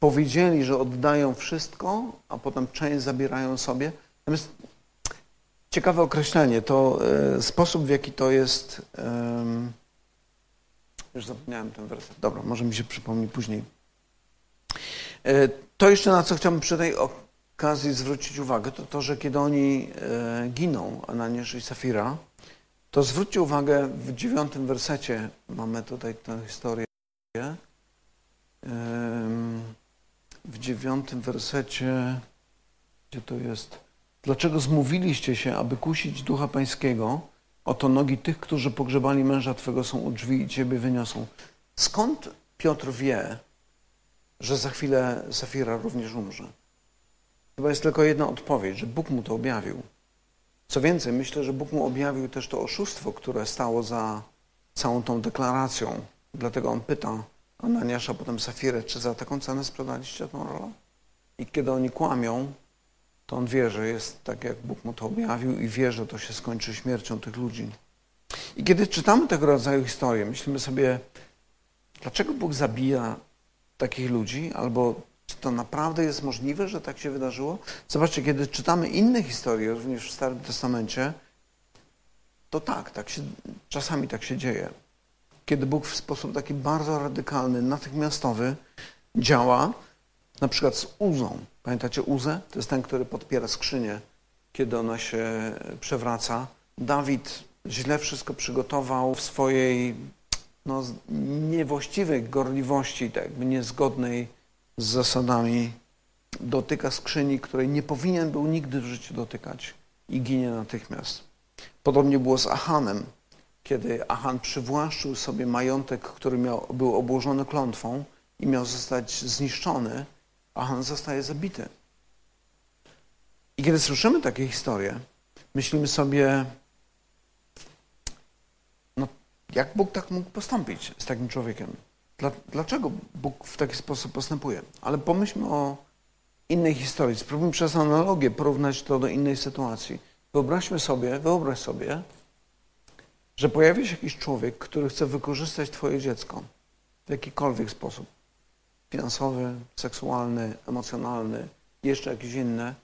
powiedzieli, że oddają wszystko, a potem część zabierają sobie. Natomiast ciekawe określenie, to e, sposób, w jaki to jest. E, już zapomniałem ten werset. Dobra, może mi się przypomni później. E, to jeszcze na co chciałbym przy tej okazji zwrócić uwagę, to to, że kiedy oni e, giną, Ananiasz i Safira, to zwróćcie uwagę w dziewiątym wersecie, mamy tutaj tę historię, w dziewiątym wersecie, gdzie to jest, dlaczego zmówiliście się, aby kusić Ducha Pańskiego, oto nogi tych, którzy pogrzebali męża Twego są u drzwi i Ciebie wyniosą. Skąd Piotr wie, że za chwilę Safira również umrze? Chyba jest tylko jedna odpowiedź, że Bóg mu to objawił. Co więcej, myślę, że Bóg mu objawił też to oszustwo, które stało za całą tą deklaracją. Dlatego on pyta Ananiasza, potem Safirę, czy za taką cenę sprzedaliście tą rolę? I kiedy oni kłamią, to on wie, że jest tak, jak Bóg mu to objawił i wie, że to się skończy śmiercią tych ludzi. I kiedy czytamy tego rodzaju historie, myślimy sobie, dlaczego Bóg zabija takich ludzi, albo czy to naprawdę jest możliwe, że tak się wydarzyło? Zobaczcie, kiedy czytamy inne historie, również w Starym Testamencie, to tak, tak się, czasami tak się dzieje. Kiedy Bóg w sposób taki bardzo radykalny, natychmiastowy działa, na przykład z Uzą. Pamiętacie Uzę? To jest ten, który podpiera skrzynię, kiedy ona się przewraca. Dawid źle wszystko przygotował w swojej no, niewłaściwej gorliwości, tak jakby niezgodnej z zasadami. Dotyka skrzyni, której nie powinien był nigdy w życiu dotykać i ginie natychmiast. Podobnie było z Ahanem, kiedy Achan przywłaszczył sobie majątek, który miał, był obłożony klątwą i miał zostać zniszczony, Achan zostaje zabity. I kiedy słyszymy takie historie, myślimy sobie, no jak Bóg tak mógł postąpić z takim człowiekiem? Dlaczego Bóg w taki sposób postępuje? Ale pomyślmy o innej historii. Spróbujmy przez analogię porównać to do innej sytuacji. Wyobraźmy sobie, wyobraź sobie, że pojawi się jakiś człowiek, który chce wykorzystać Twoje dziecko w jakikolwiek sposób finansowy, seksualny, emocjonalny, jeszcze jakieś inne,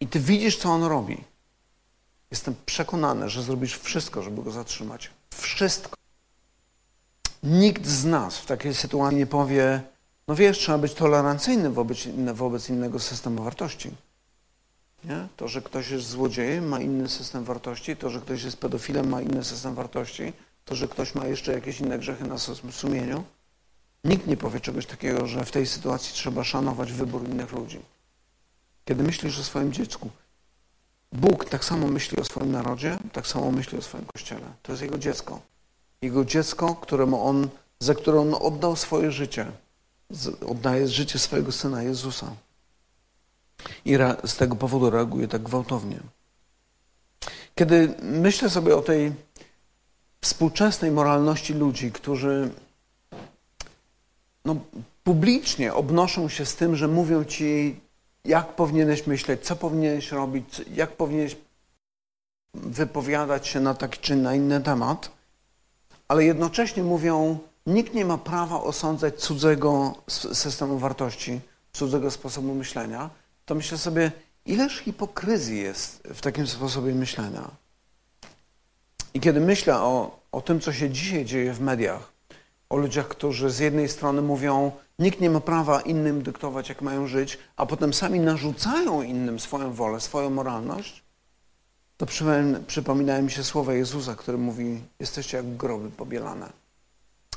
i Ty widzisz, co on robi. Jestem przekonany, że zrobisz wszystko, żeby go zatrzymać. Wszystko. Nikt z nas w takiej sytuacji nie powie, no wiesz, trzeba być tolerancyjnym wobec, wobec innego systemu wartości. Nie? To, że ktoś jest złodziejem, ma inny system wartości, to, że ktoś jest pedofilem, ma inny system wartości, to, że ktoś ma jeszcze jakieś inne grzechy na sumieniu. Nikt nie powie czegoś takiego, że w tej sytuacji trzeba szanować wybór innych ludzi. Kiedy myślisz o swoim dziecku, Bóg tak samo myśli o swoim narodzie, tak samo myśli o swoim kościele. To jest Jego dziecko. Jego dziecko, któremu On, za które On oddał swoje życie. Oddaje życie swojego Syna Jezusa. I z tego powodu reaguje tak gwałtownie. Kiedy myślę sobie o tej współczesnej moralności ludzi, którzy no, publicznie obnoszą się z tym, że mówią ci, jak powinieneś myśleć, co powinieneś robić, jak powinieneś wypowiadać się na taki czy na inny temat, ale jednocześnie mówią, nikt nie ma prawa osądzać cudzego systemu wartości, cudzego sposobu myślenia, to myślę sobie, ileż hipokryzji jest w takim sposobie myślenia. I kiedy myślę o, o tym, co się dzisiaj dzieje w mediach, o ludziach, którzy z jednej strony mówią, nikt nie ma prawa innym dyktować, jak mają żyć, a potem sami narzucają innym swoją wolę, swoją moralność, to przypominają mi się słowa Jezusa, który mówi, jesteście jak groby pobielane.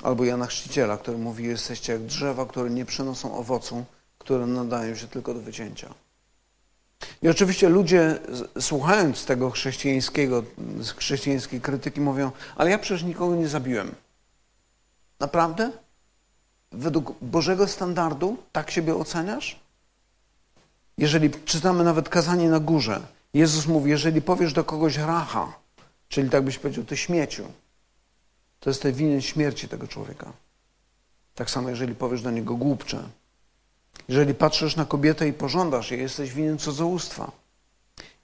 Albo Jana Chrzciciela, który mówi, jesteście jak drzewa, które nie przynoszą owocu, które nadają się tylko do wycięcia. I oczywiście ludzie, słuchając tego chrześcijańskiego, chrześcijańskiej krytyki, mówią, ale ja przecież nikogo nie zabiłem. Naprawdę? Według Bożego standardu tak siebie oceniasz? Jeżeli czytamy nawet kazanie na górze, Jezus mówi, jeżeli powiesz do kogoś racha, czyli tak byś powiedział, ty śmieciu, to jest winien śmierci tego człowieka. Tak samo, jeżeli powiesz do niego głupcze. Jeżeli patrzysz na kobietę i pożądasz jej, jesteś winien cudzołóstwa.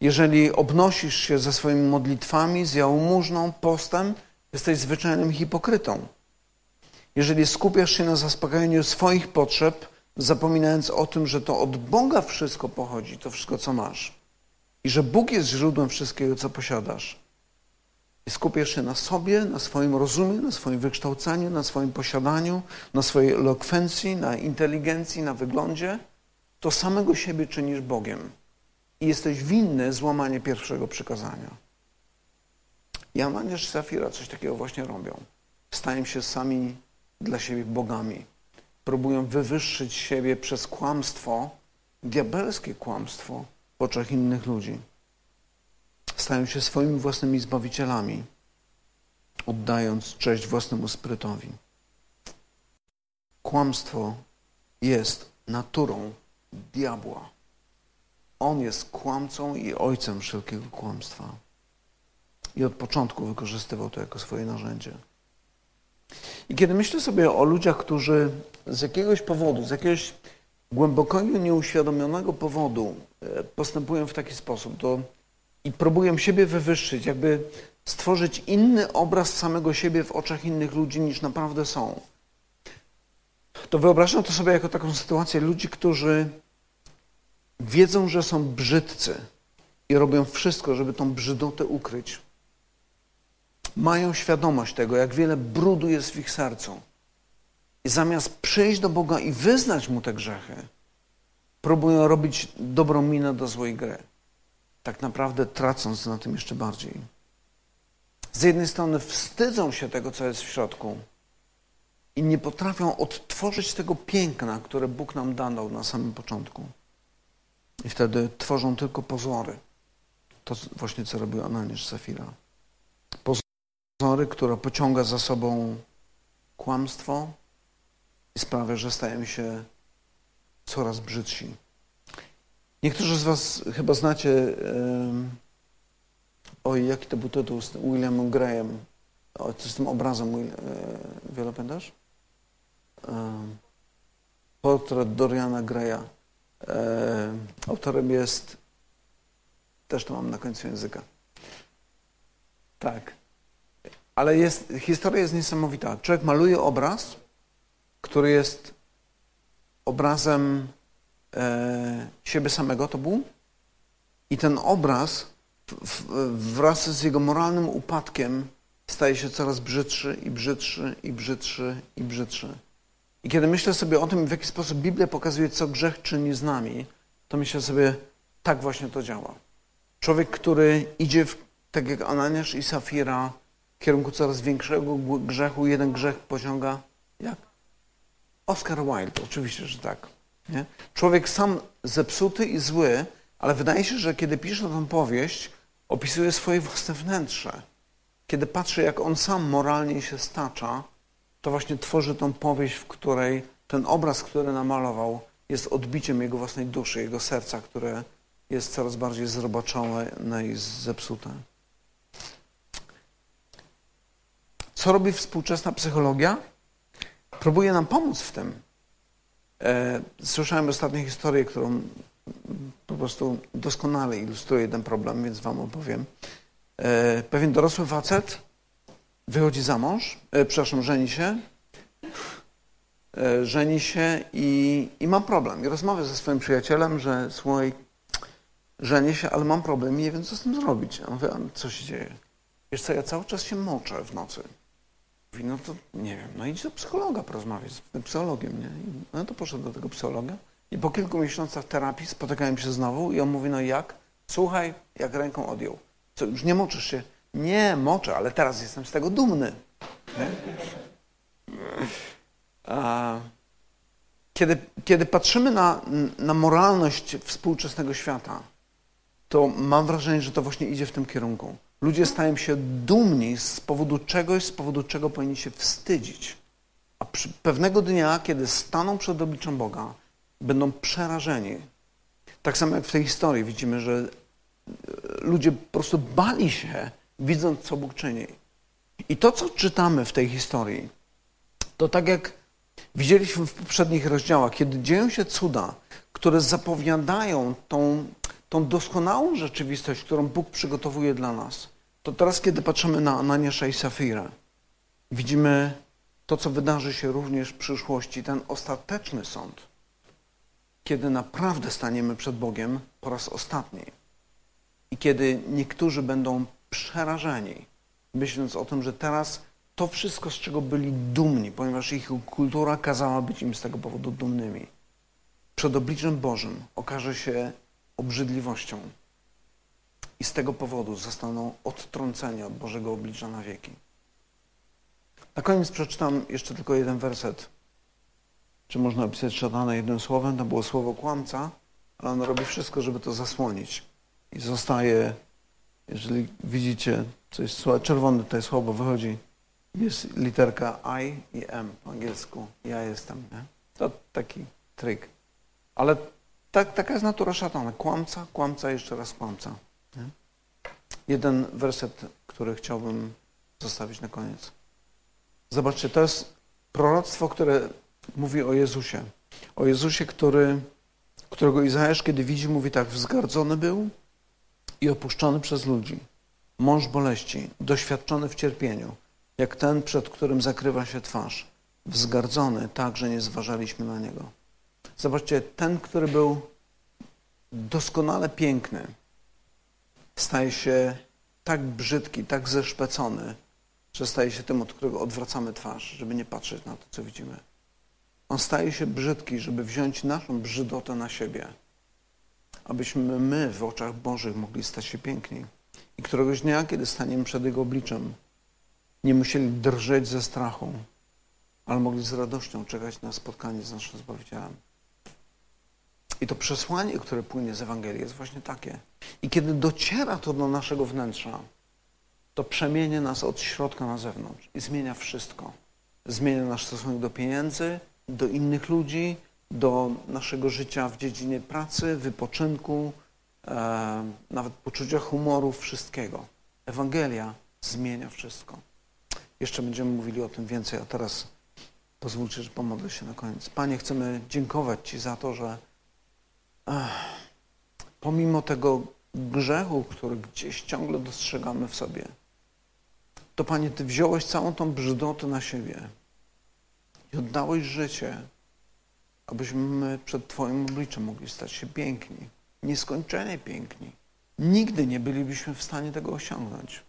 Jeżeli obnosisz się ze swoimi modlitwami, z jałmużną, postem, jesteś zwyczajnym hipokrytą. Jeżeli skupiasz się na zaspokajaniu swoich potrzeb, zapominając o tym, że to od Boga wszystko pochodzi, to wszystko, co masz, i że Bóg jest źródłem wszystkiego, co posiadasz, i skupiasz się na sobie, na swoim rozumie, na swoim wykształceniu, na swoim posiadaniu, na swojej elokwencji, na inteligencji, na wyglądzie, to samego siebie czynisz Bogiem i jesteś winny złamanie pierwszego przykazania. Ananiasz i Safira coś takiego właśnie robią. Stają się sami dla siebie bogami. Próbują wywyższyć siebie przez kłamstwo, diabelskie kłamstwo w oczach innych ludzi. Stają się swoimi własnymi zbawicielami, oddając cześć własnemu sprytowi. Kłamstwo jest naturą diabła. On jest kłamcą i ojcem wszelkiego kłamstwa. I od początku wykorzystywał to jako swoje narzędzie. I kiedy myślę sobie o ludziach, którzy z jakiegoś powodu, z jakiegoś głęboko nieuświadomionego powodu e, postępują w taki sposób to i próbują siebie wywyższyć, jakby stworzyć inny obraz samego siebie w oczach innych ludzi niż naprawdę są, to wyobrażam to sobie jako taką sytuację ludzi, którzy wiedzą, że są brzydcy i robią wszystko, żeby tą brzydotę ukryć. Mają świadomość tego, jak wiele brudu jest w ich sercu. I zamiast przyjść do Boga i wyznać Mu te grzechy, próbują robić dobrą minę do złej gry. Tak naprawdę tracąc na tym jeszcze bardziej. Z jednej strony wstydzą się tego, co jest w środku, i nie potrafią odtworzyć tego piękna, które Bóg nam dał na samym początku. I wtedy tworzą tylko pozory. To właśnie, co robił Ananiasz Safira. Pozory, które pociąga za sobą kłamstwo i sprawia, że stajemy się coraz brzydsi. Niektórzy z Was chyba znacie, um, oj, jaki to był tytuł z Williamem Graham, o, z tym obrazem, e, wiele pamiętasz? portret Doriana Greya. Autorem jest, też to mam na końcu języka. Tak. Ale jest, historia jest niesamowita. Człowiek maluje obraz, który jest obrazem e, siebie samego, to był. I ten obraz w, wraz z jego moralnym upadkiem staje się coraz brzydszy i brzydszy i brzydszy i brzydszy. I kiedy myślę sobie o tym, w jaki sposób Biblia pokazuje, co grzech czyni z nami, to myślę sobie, tak właśnie to działa. Człowiek, który idzie, w, tak jak Ananiasz i Safira, w kierunku coraz większego grzechu, jeden grzech pociąga, jak? Oscar Wilde, oczywiście, że tak. Nie? Człowiek sam zepsuty i zły, ale wydaje się, że kiedy pisze tę powieść, opisuje swoje własne wnętrze. Kiedy patrzy, jak on sam moralnie się stacza, to właśnie tworzy tą powieść, w której ten obraz, który namalował, jest odbiciem jego własnej duszy, jego serca, które jest coraz bardziej zrobaczone i zepsute. Co robi współczesna psychologia? Próbuje nam pomóc w tym. E, słyszałem ostatnią historię, którą po prostu doskonale ilustruje ten problem, więc wam opowiem. E, pewien dorosły facet wychodzi za mąż, e, przepraszam, żeni się, żeni się i, i problem. I rozmawia ze swoim przyjacielem, że słuchaj, żenię się, ale mam problem i nie wiem, co z tym zrobić. A on mówi, co się dzieje? Wiesz co, ja cały czas się moczę w nocy. Mówi, no to nie wiem, no idź do psychologa porozmawiać z psychologiem, nie? No to poszedł do tego psychologa i po kilku miesiącach terapii spotykałem się znowu i on mówi, no jak? Słuchaj, jak ręką odjął. Co, już nie moczysz się? Nie, moczę, ale teraz jestem z tego dumny. Kiedy, kiedy patrzymy na, na moralność współczesnego świata, to mam wrażenie, że to właśnie idzie w tym kierunku. Ludzie stają się dumni z powodu czegoś, z powodu czego powinni się wstydzić. A przy, pewnego dnia, kiedy staną przed obliczem Boga, będą przerażeni. Tak samo jak w tej historii widzimy, że ludzie po prostu bali się widząc, co Bóg czyni. I to, co czytamy w tej historii, to tak jak widzieliśmy w poprzednich rozdziałach, kiedy dzieją się cuda, które zapowiadają tą, tą doskonałą rzeczywistość, którą Bóg przygotowuje dla nas, to teraz, kiedy patrzymy na Ananiasza i Safira, widzimy to, co wydarzy się również w przyszłości, ten ostateczny sąd, kiedy naprawdę staniemy przed Bogiem po raz ostatni. I kiedy niektórzy będą przerażeni, myśląc o tym, że teraz to wszystko, z czego byli dumni, ponieważ ich kultura kazała być im z tego powodu dumnymi, przed obliczem Bożym okaże się obrzydliwością i z tego powodu zostaną odtrąceni od Bożego oblicza na wieki. Na koniec przeczytam jeszcze tylko jeden werset. Czy można opisać szatana jednym słowem? To było słowo kłamca, ale on robi wszystko, żeby to zasłonić. I zostaje, jeżeli widzicie, coś czerwone tutaj słowo wychodzi, jest literka I i M po angielsku. Ja jestem. Nie? To taki trik. Ale tak, taka jest natura szatana. Kłamca, kłamca, jeszcze raz kłamca. Nie? Jeden werset, który chciałbym zostawić na koniec. Zobaczcie, to jest proroctwo, które mówi o Jezusie. O Jezusie, który, którego Izajasz, kiedy widzi, mówi tak, wzgardzony był i opuszczony przez ludzi. Mąż boleści, doświadczony w cierpieniu, jak ten, przed którym zakrywa się twarz. Wzgardzony tak, że nie zważaliśmy na niego. Zobaczcie, ten, który był doskonale piękny, staje się tak brzydki, tak zeszpecony, że staje się tym, od którego odwracamy twarz, żeby nie patrzeć na to, co widzimy. On staje się brzydki, żeby wziąć naszą brzydotę na siebie, abyśmy my w oczach Bożych mogli stać się piękni. I któregoś dnia, kiedy staniemy przed Jego obliczem, nie musieli drżeć ze strachu, ale mogli z radością czekać na spotkanie z naszym Zbawicielem. I to przesłanie, które płynie z Ewangelii, jest właśnie takie. I kiedy dociera to do naszego wnętrza, to przemienia nas od środka na zewnątrz i zmienia wszystko. Zmienia nasz stosunek do pieniędzy, do innych ludzi, do naszego życia w dziedzinie pracy, wypoczynku, e, nawet poczucia humoru, wszystkiego. Ewangelia zmienia wszystko. Jeszcze będziemy mówili o tym więcej, a teraz pozwólcie, że pomodlę się na koniec. Panie, chcemy dziękować Ci za to, że pomimo tego grzechu, który gdzieś ciągle dostrzegamy w sobie, to Panie, Ty wziąłeś całą tą brzydotę na siebie i oddałeś życie, abyśmy przed Twoim obliczem mogli stać się piękni, nieskończenie piękni. Nigdy nie bylibyśmy w stanie tego osiągnąć.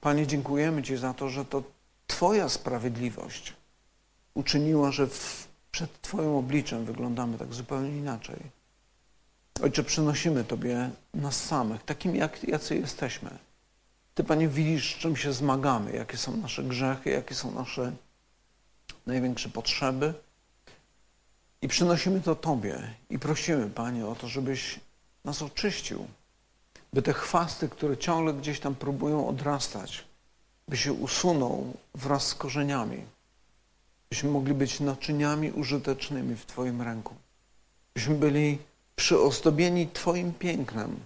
Panie, dziękujemy Ci za to, że to Twoja sprawiedliwość uczyniła, że w, przed Twoim obliczem wyglądamy tak zupełnie inaczej. Ojcze, przynosimy Tobie nas samych, takimi jak, jacy jesteśmy. Ty, Panie, widzisz, czym się zmagamy, jakie są nasze grzechy, jakie są nasze największe potrzeby. I przynosimy to Tobie i prosimy, Panie, o to, żebyś nas oczyścił, by te chwasty, które ciągle gdzieś tam próbują odrastać, by się usunął wraz z korzeniami, byśmy mogli być naczyniami użytecznymi w Twoim ręku, byśmy byli przyozdobieni Twoim pięknem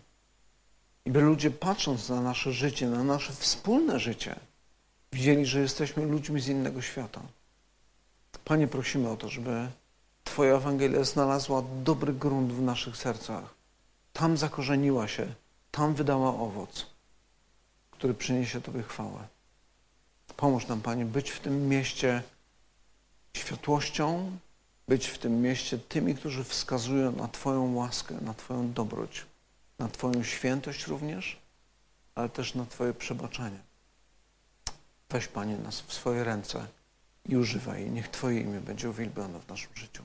i by ludzie patrząc na nasze życie, na nasze wspólne życie, widzieli, że jesteśmy ludźmi z innego świata. Panie, prosimy o to, żeby Twoja Ewangelia znalazła dobry grunt w naszych sercach. Tam zakorzeniła się, tam wydała owoc, który przyniesie Tobie chwałę. Pomóż nam, Panie, być w tym mieście światłością, być w tym mieście tymi, którzy wskazują na Twoją łaskę, na Twoją dobroć, na Twoją świętość również, ale też na Twoje przebaczenie. Weź, Panie, nas w swoje ręce i używaj. Niech Twoje imię będzie uwielbione w naszym życiu.